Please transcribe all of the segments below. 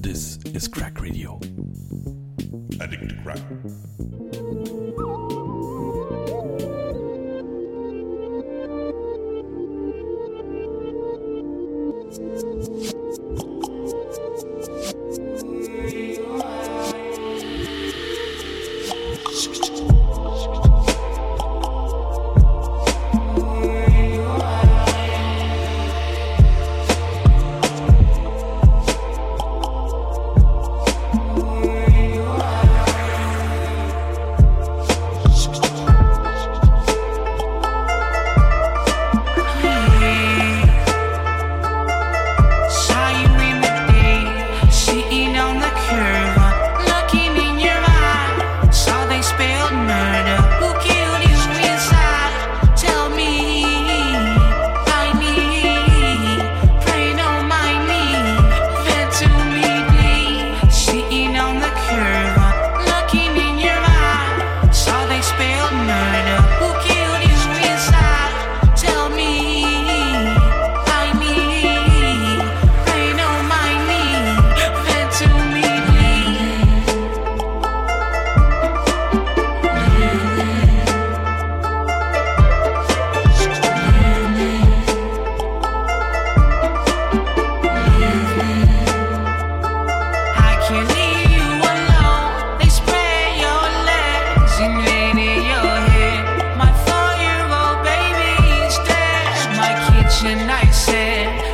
This is Crack Radio. Addict to crack. Kitchen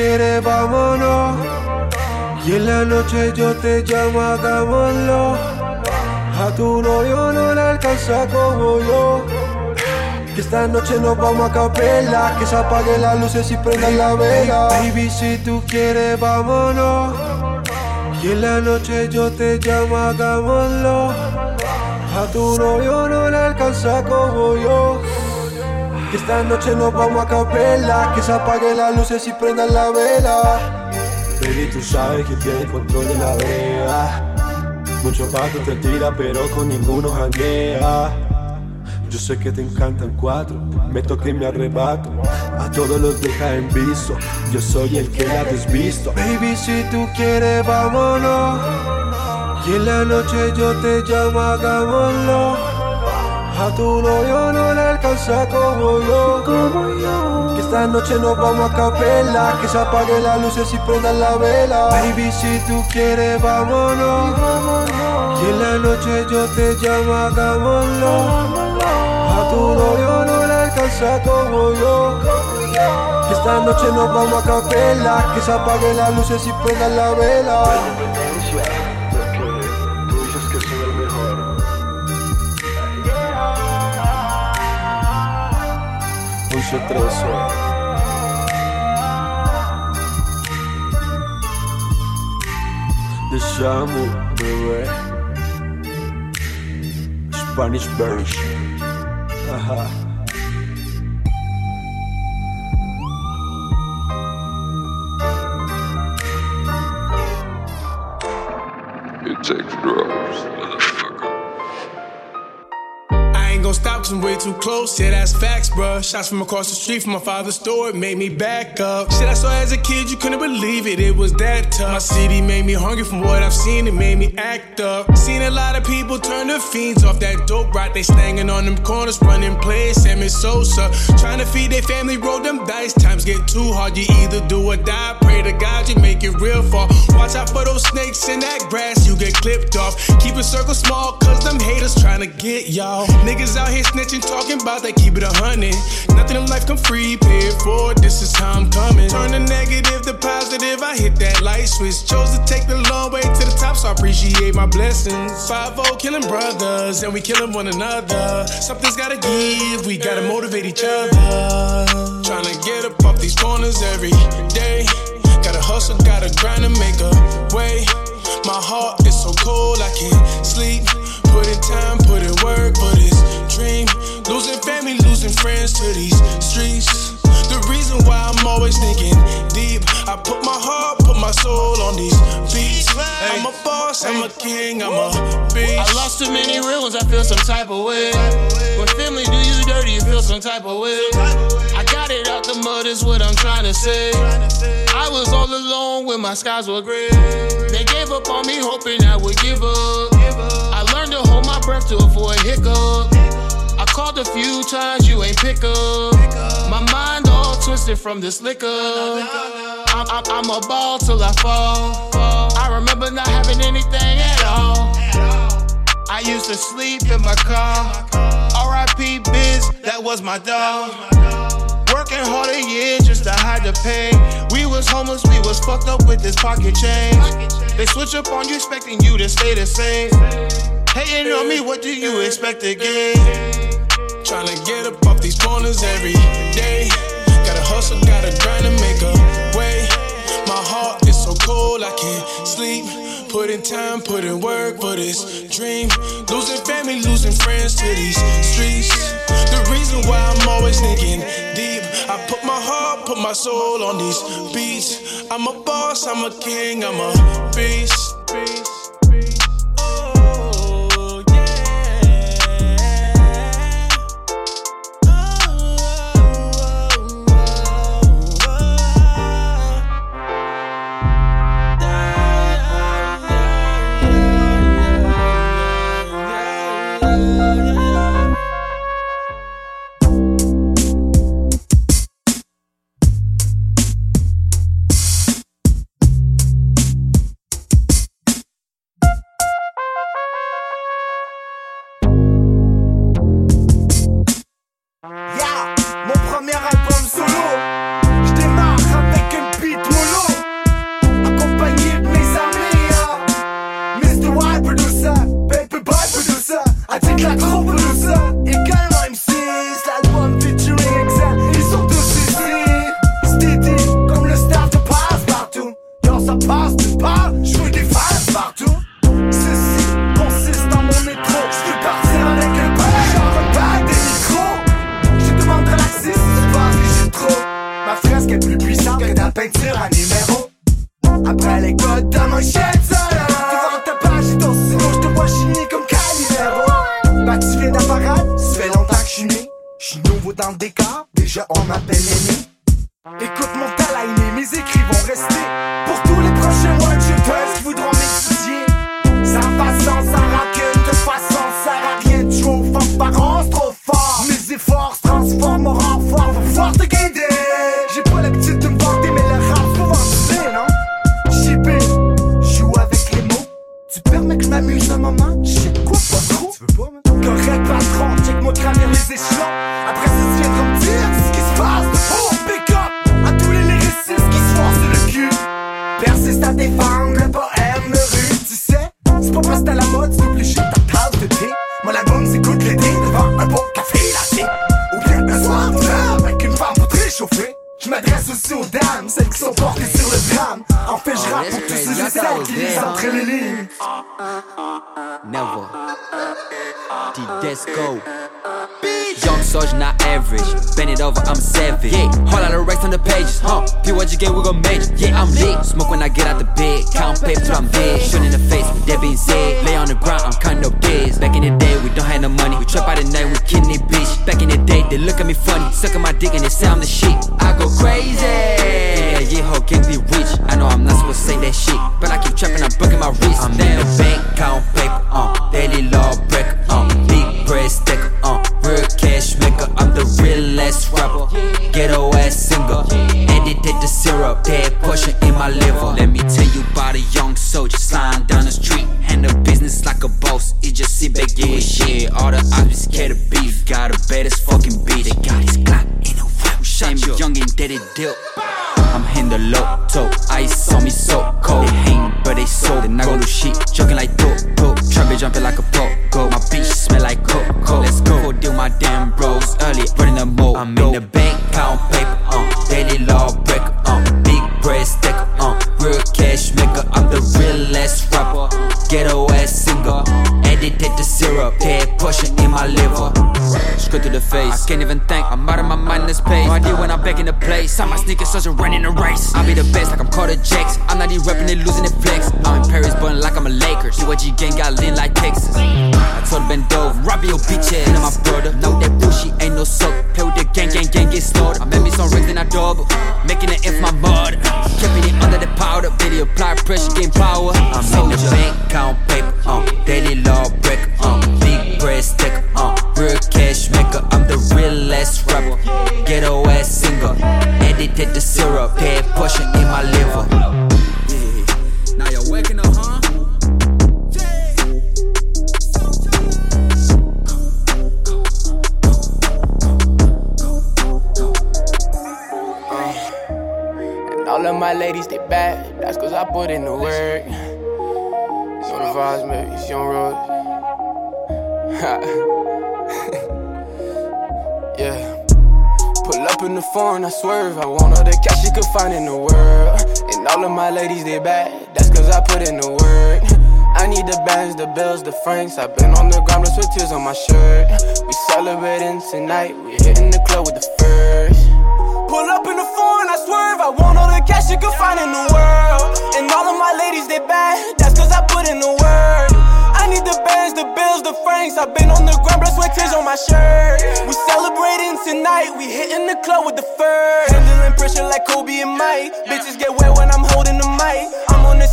quieres, vámonos. Y en la noche yo te llamo, hagámoslo. A tu novio no le alcanza como yo. Que esta noche nos vamos a capela. Que se apaguen las luces y prendan la vela. Baby, si tú quieres, vámonos. Y en la noche yo te llamo, hagámoslo. A tu novio no le alcanza como yo. Que esta noche nos vamos a capela. Que se apaguen las luces y prendan la vela. Baby, tú sabes que tiene control de la vea. Muchos vatos te tira, pero con ninguno janguea. Yo sé que te encantan cuatro, me toqué y me arrebato. A todos los deja en visto, yo soy el que la desvisto. Baby, si tú quieres, vámonos. Y en la noche yo te llamo, hagámoslo. A tu novio no le alcanza como yo, como yo. Que esta noche nos vamos a capela, que se apaguen las luces y prendan la vela. Baby, si tú quieres, vámonos. Y en la noche yo te llamo, hagámoslo. A tu novio no le alcanza como yo. Que esta noche nos vamos a capela, que se apaguen las luces y prendan la vela. se transforma. Deixamo bebê Spanish Berries. Haha. Way too close. Yeah, that's facts, bruh. Shots from across the street from my father's store, it made me back up. Shit I saw as a kid, you couldn't believe it, it was that tough. My city made me hungry from what I've seen, it made me act up. Seen a lot of people turn their fiends off that dope right. They stangin' on them corners, running plays, Sammy Sosa. Trying to feed their family, roll them dice. Times get too hard, you either do or die. Pray to God you make it real fall. Watch out for those snakes in that grass, you get clipped off. Keep a circle small, cause them haters trying to get y'all. Niggas out here snitching, talking about they keep it a hundred. Nothing in life come free, pay it forward, this is how I'm coming. Turn the negative to positive, I hit that light switch. Chose to take the long way to the top, so I appreciate my blessings. 5 killing brothers, and we killing one another. Something's gotta give, we gotta motivate each other. Trying to get up off these corners every day. Gotta hustle, gotta grind to make a way. My heart is so cold, I can't sleep. Put in time, put in work for this dream. Losing family, losing friends to these streets. The reason why I'm always thinking deep. I put my heart, put my soul on these beats. I'm a boss, I'm a king, I'm a beast. I lost too many real ones, I feel some type of way. When family do you dirty, you feel some type of way. I got it out the mud, is what I'm trying to say. I was all alone when my skies were gray. They gave up on me, hoping I would give up. I learned to hold my breath to avoid hiccup. Called a few times, you ain't pick up. My mind all twisted from this liquor. I'm, I'm, I'm a ball till I fall. I remember not having anything at all. I used to sleep in my car. R.I.P. Biz, that was my dog. Working hard a year just to hide the pain. We was homeless, we was fucked up with this pocket change. They switch up on you, expecting you to stay the same. Hating on me, what do you expect to to get up off these corners every day. Gotta hustle, gotta grind to make a way. My heart is so cold, I can't sleep. Put in time, put in work for this dream. Losing family, losing friends to these streets. The reason why I'm always thinking deep. I put my heart, put my soul on these beats. I'm a boss, I'm a king, I'm a beast. Fresque est plus puissante que ta peinture à numéro. Après codes de mon chien Devant ta page, j'ai ton je te vois chiner comme Calimero. Bah tu viens d'apparaître, ça fait longtemps que je suis né. Je nouveau dans le décor, déjà on m'appelle Lenny. Écoute mon talent, mes écrits vont rester. Pour tous les prochains one shooters qui voudront m'étudier Sans façon, sans rancune, de façon ça à rien de trop fort. Mes efforts se transforment en renfort pour pouvoir te échelons. Après ça, tu viendras me dire ce qui se passe. Oh, pick up à tous les lyricistes qui se sur le cul. Persiste à défendre le poème de rue, tu sais. C'est pas parce que t'as la mode, c'est obligé de ta tasse de thé. Moi, l'album, c'est good l'été devant un bon café latte. Ou bien un soir avec une femme pour te réchauffer. Je m'adresse aussi aux dames, celles qui sont portées sur le drame. En fait, je rappe pour tous ceux et celles qui lisent entre les lignes. Never. Tedesco. Young soldier, not average. Bend it over, I'm savage. Yeah, whole lot of racks on the pages. Huh? Be what you get, we gon' major. Yeah, I'm lit. Smoke when I get out the bed. Count paper till I'm dead. Shooting in the face, that being said. Lay on the ground, I'm counting no days. Back in the day, we don't have no money. We trap out at night, we it, bitch. Back in the day, they look at me funny. Sucking my dick and they say I'm the shit. I go crazy. Yeah, yeah, hoe can be rich. I know I'm not supposed to say that shit. But I keep trapping, I'm breaking my wrist. I'm in the bank, count paper, uh. Daily law breaker, uh. Bread sticker, uh. Real cash maker, I'm the realest rapper. Ghetto ass singer. Edited the syrup, dead portion in my liver. Let me tell you about a young soldier sliding down the street. Handle business like a boss, it just sit back, his shit. All the ops be scared of beef. Got a baddest fucking bitch. They got his Glock in a whip. Shame young and dead it dip. I'm in the loto, ice place. Saw my sneakers, such a running a race. I'll be the best, like I'm Carter Jackson. I'm not even repping it, losing it flex. I'm in Paris, but like I'm a Lakers. UG gang got lean like Texas. I told bend over, rob your bitch ass. And my brother, know that bullshit ain't no suck. Play with the gang, gang, gang, get slaughtered. I made me some rings and I double. Making it if my mother. Keeping it under the powder. Video apply pressure, gain power. I'm in the bank, count paper, uh, daily law put in the work. Know the vibes, maybe it's young road. yeah. Pull up in the foreign, I swerve. I want all the cash you could find in the world. And all of my ladies, they bad. That's cause I put in the work. I need the bands, the bills, the francs. I've been on the ground with tears on my shirt. We celebrating tonight. We hitting the club with the. Pull up in the foreign, I swerve. I want all the cash you can find in the world. And all of my ladies, they bad. That's cause I put in the work. I need the bands, the bills, the francs. I've been on the ground, blood, sweat, tears on my shirt. We celebrating tonight. We hitting the club with the first. Handling pressure like Kobe and Mike. Bitches get wet when I'm holding the mic.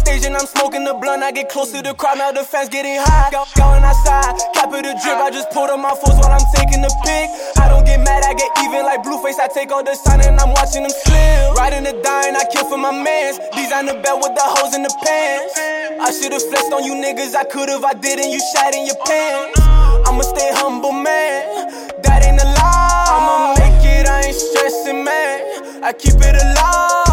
Stage and I'm smoking the blunt. I get close to the crowd, now the fans getting high. Go- Going outside, cap of the drip. I just pulled on my foes while I'm taking the pic. I don't get mad, I get even like Blueface. I take all the sign and I'm watching them slip. Riding the dime, I kill for my mans. Design the belt with the hoes in the pants. I should've flexed on you niggas, I could've, I didn't. You shat in your pants. I'ma stay humble, man. That ain't a lie. I'ma make it, I ain't stressing, man. I keep it alive.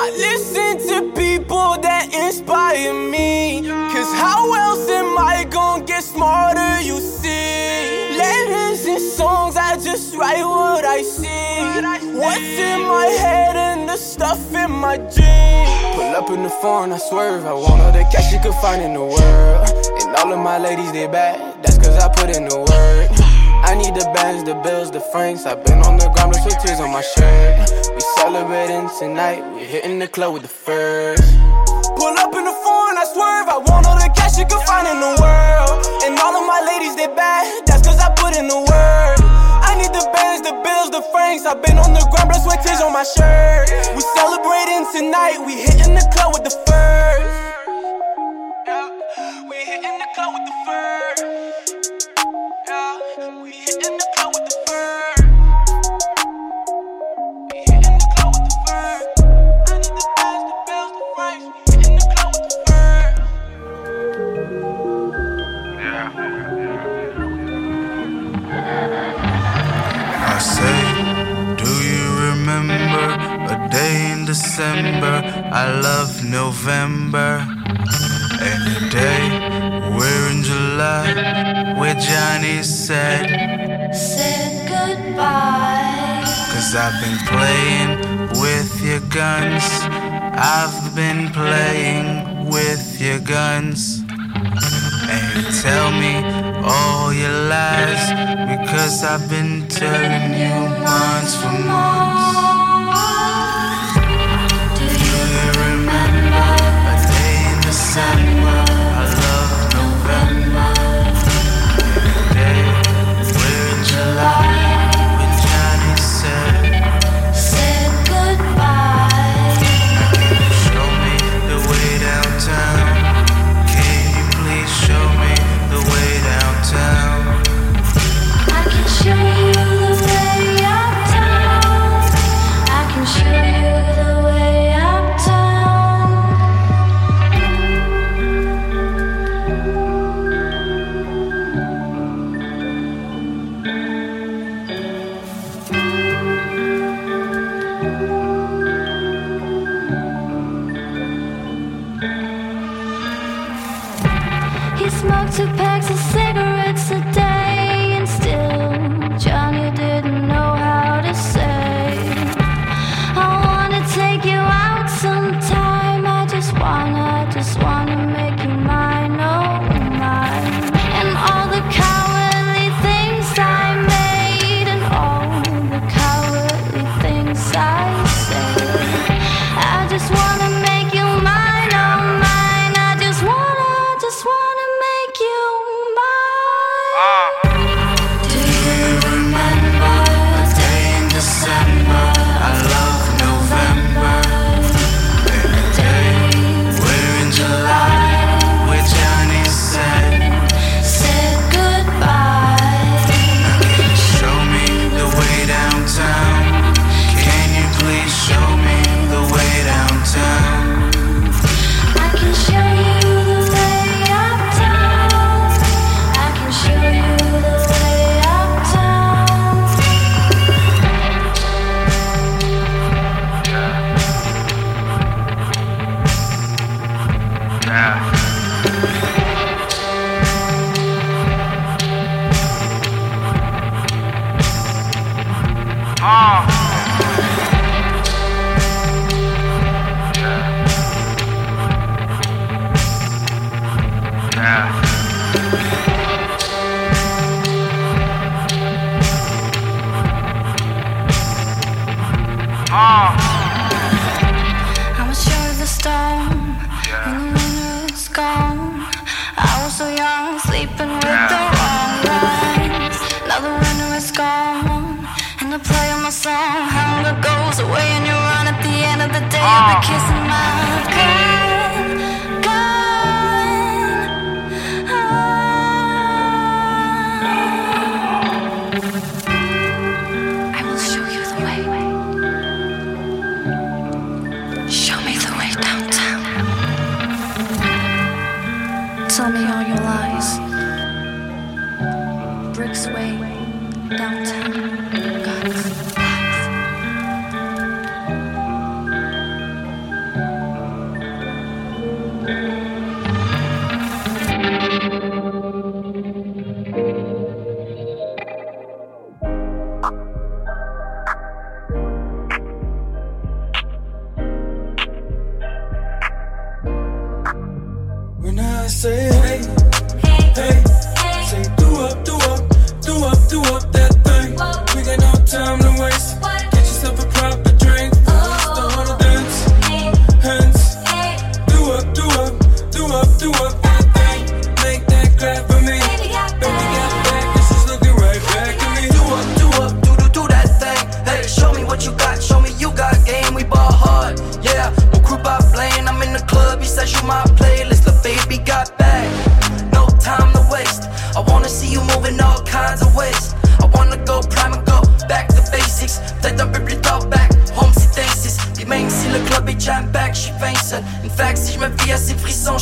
I listen to people that inspire me. Cause how else am I gonna get smarter, you see? Letters and songs, I just write what I see. What's in my head and the stuff in my dreams. Pull up in the foreign, I swerve. I want all the cash you could find in the world. And all of my ladies, they back. That's cause I put in the work. The bands, the bills, the francs. I've been on the ground with tears on my shirt. We celebrating tonight. We hitting the club with the first. Pull up in the foreign, I swerve. I want all the cash you can find in the world. And all of my ladies, they bad. That's cause I put in the work. I need the bands, the bills, the francs. I've been on the ground, blood, sweat, tears on my shirt. We celebrating tonight. We hitting the club with the first. December? I love November. And today we're in July, where Johnny said, Said goodbye. Cause I've been playing with your guns. I've been playing with your guns. And you tell me all your lies because I've been telling you months for months. In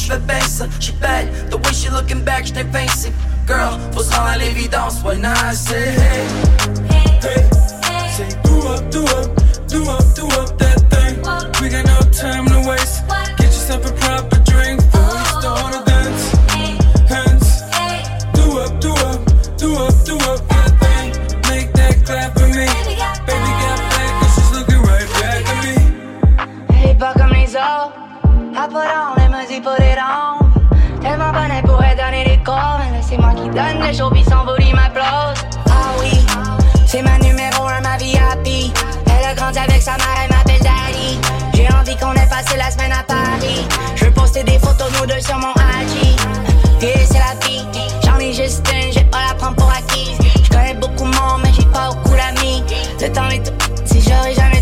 je fais bien she bad, the way she looking back, j'étais fancy. Girl, faut s'en à l'évidence, why not? Hey, hey, hey. Avec sa mère, elle m'appelle. J'ai envie qu'on ait passé la semaine à Paris. Je veux poster des photos nous deux sur mon IG. Et c'est la vie, j'en ai juste une, j'ai pas la prendre pour acquise. Je connais beaucoup de monde, mais j'ai pas beaucoup d'amis. Le temps est tout, si j'aurais jamais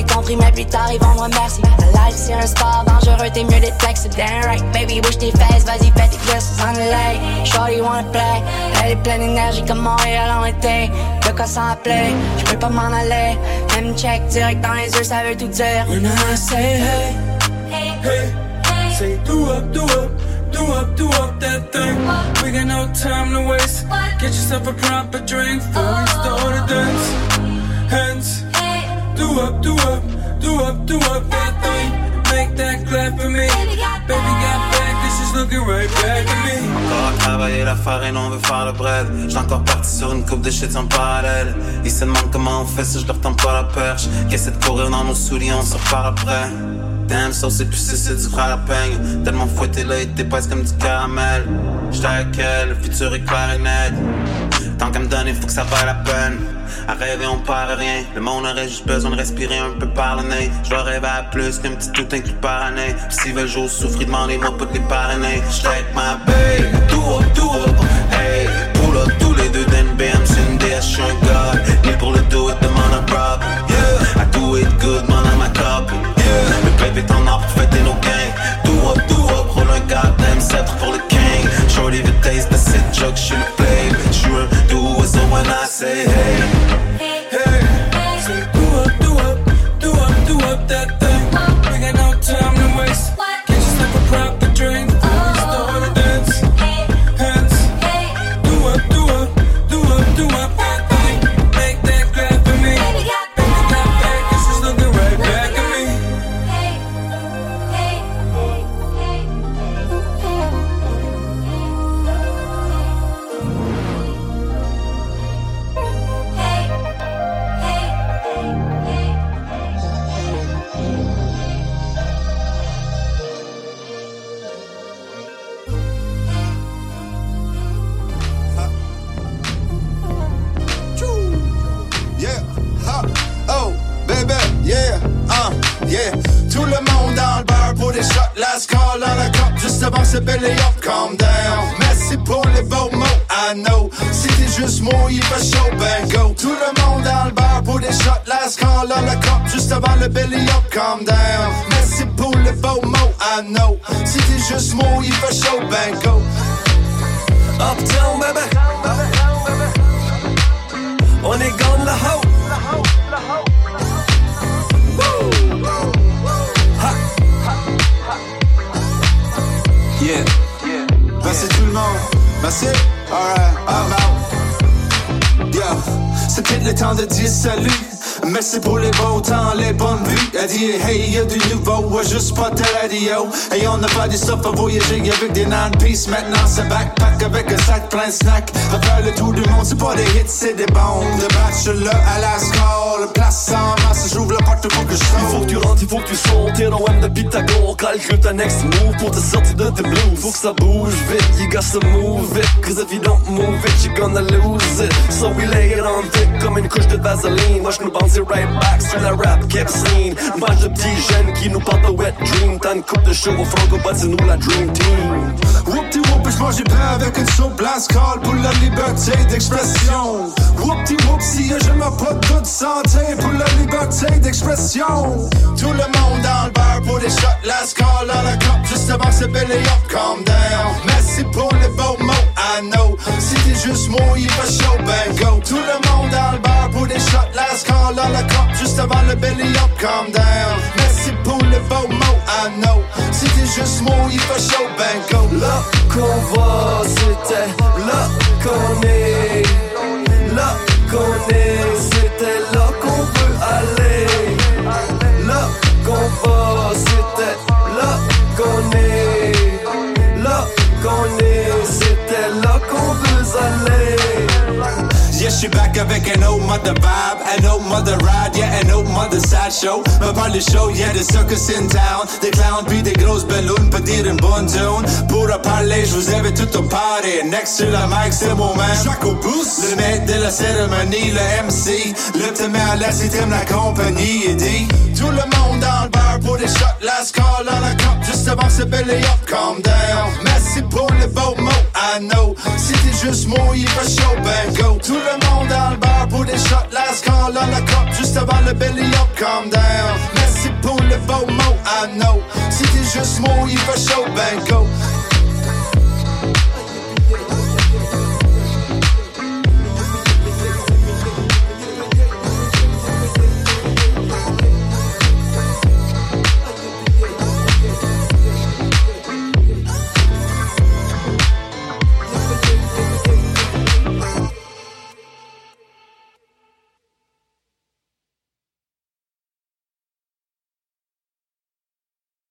Rien compris, mais plus tard, ils vont me remercier. La life, c'est un sport dangereux, t'es mieux d'être flex. Damn right, baby, bouge tes fesses, vas-y, fais tes gestes on the lake. Shorty wanna play. Elle est pleine d'énergie comme Montréal en été. De quoi s'en appeler, j'peux pas m'en aller. Même check direct dans les yeux, ça veut tout dire. When I say hey, hey, say do up, do up, do up, do up that thing. We got no time to waste. Get yourself a proper drink before start a dance. Hands, do up, do up, do up, do up that thing. Make that clap for me. Baby got back, this is looking right back at me. Encore à travailler la farine, on veut faire le bread. J'suis encore parti sur une coupe de shit en parallèle. Ils se demandent comment on fait si je leur tends pas la perche. Qui essaie de courir dans nos souliers, on se repart après. Damn, ça c'est plus si c'est du frère à peigne. Tellement fouetté là, il t'épaisse comme du caramel. J'étais avec elle, le futur est clair et net. Tant qu'à me donner, faut que ça vaille la peine. À rêver, on perd rien. Le monde aurait juste besoin de respirer un peu par le nez. Je dois rêver à plus qu'un petit tout inclus par année. Pis s'ils veulent jouer souffrir, demandez-moi de les parrainer. Avec ma babe, do up. Hey, up tous les deux d'un BM, c'est une DS, j'suis un gars. Ni pour le do it, demande à Rob. Call dans la cup, juste avant c'est belly up, calm down. Merci pour les beaux mots, I know. Si t'es juste moi, il fait chaud, ben go. Tout le monde le bar pour des shots, last call dans la cup, juste avant le belly up, calm down. Merci pour les beaux mots, I know. Si t'es juste moi, il fait chaud, ben go. Uptown, baby. On est gone la ho. Yeah. Merci tout le monde. Merci. Alright, I'm out. Yo, c'est peut-être le temps de dire salut. C'est pour les beaux temps, les bonnes vues. Elle dit, hey, y'a du nouveau, ouais, juste pas de radio. Et on n'a pas du stuff à voyager avec des non-peace. Maintenant, c'est backpack avec un sac plein de snacks. À faire le tour du monde, c'est pas des hits, c'est des bombes. De bachelor à la score, place en masse, j'ouvre la porte pour que je Il faut que tu rentres, il faut que tu sautes, t'es dans M de Pythagore Calcule ta next move pour te sortir de tes blues Faut que ça bouge vite, you got to move it Cause if you don't move it, you're gonna lose it So we lay it on thick comme une couche de vaseline Moi j'nous bounce right back sur la rap cap scene Bunch de petits jeunes qui nous parlent de wet dream T'as une coupe de chevaux franco, but c'est nous la dream team Whoopty whoop, je mange du pain avec une soupe blanche call pour la liberté d'expression. Whoopty whoop, si je m'as pas toute santé pour la liberté d'expression. Tout le monde dans le bar pour des shots, last call à la cop, juste avant ce belly up, calm down. Merci pour les beaux mots, Know. Si t'es juste il va show, ben go. Tout le monde dans le bar pour des shots, last call à la cop, juste avant le belly up, calm down. Merci pour les beaux mots, I know. Si t'es juste il va show, ben go. Là qu'on va, c'était là qu'on est Là qu'on est, c'était là qu'on veut aller Là qu'on va, c'était suis back avec un autre mother vibe, un autre mother ride, yeah, un autre mother side show. Me parle du show, yeah, des circus in town, des clowns puis des grosses ballons, peut dire une bonne tune. Pour parler, je vous invite tout au party. Next sur la mic, c'est mon man. Boost. Le maître de la cérémonie, le MC. Le met à l'aise, il t'aime la compagnie. Il dit Tout le monde dans le bar pour des shots, last call à la cop, juste avant ce belly up, calm down. Merci pour les beaux mots, I know. T'es juste moi, il va show, ben go. Tout le monde dans le bar pour des shots, last call à la cop, juste avant le belly up, calm down. Merci pour les beaux mots, I know. T'es juste moi, il va show, ben go.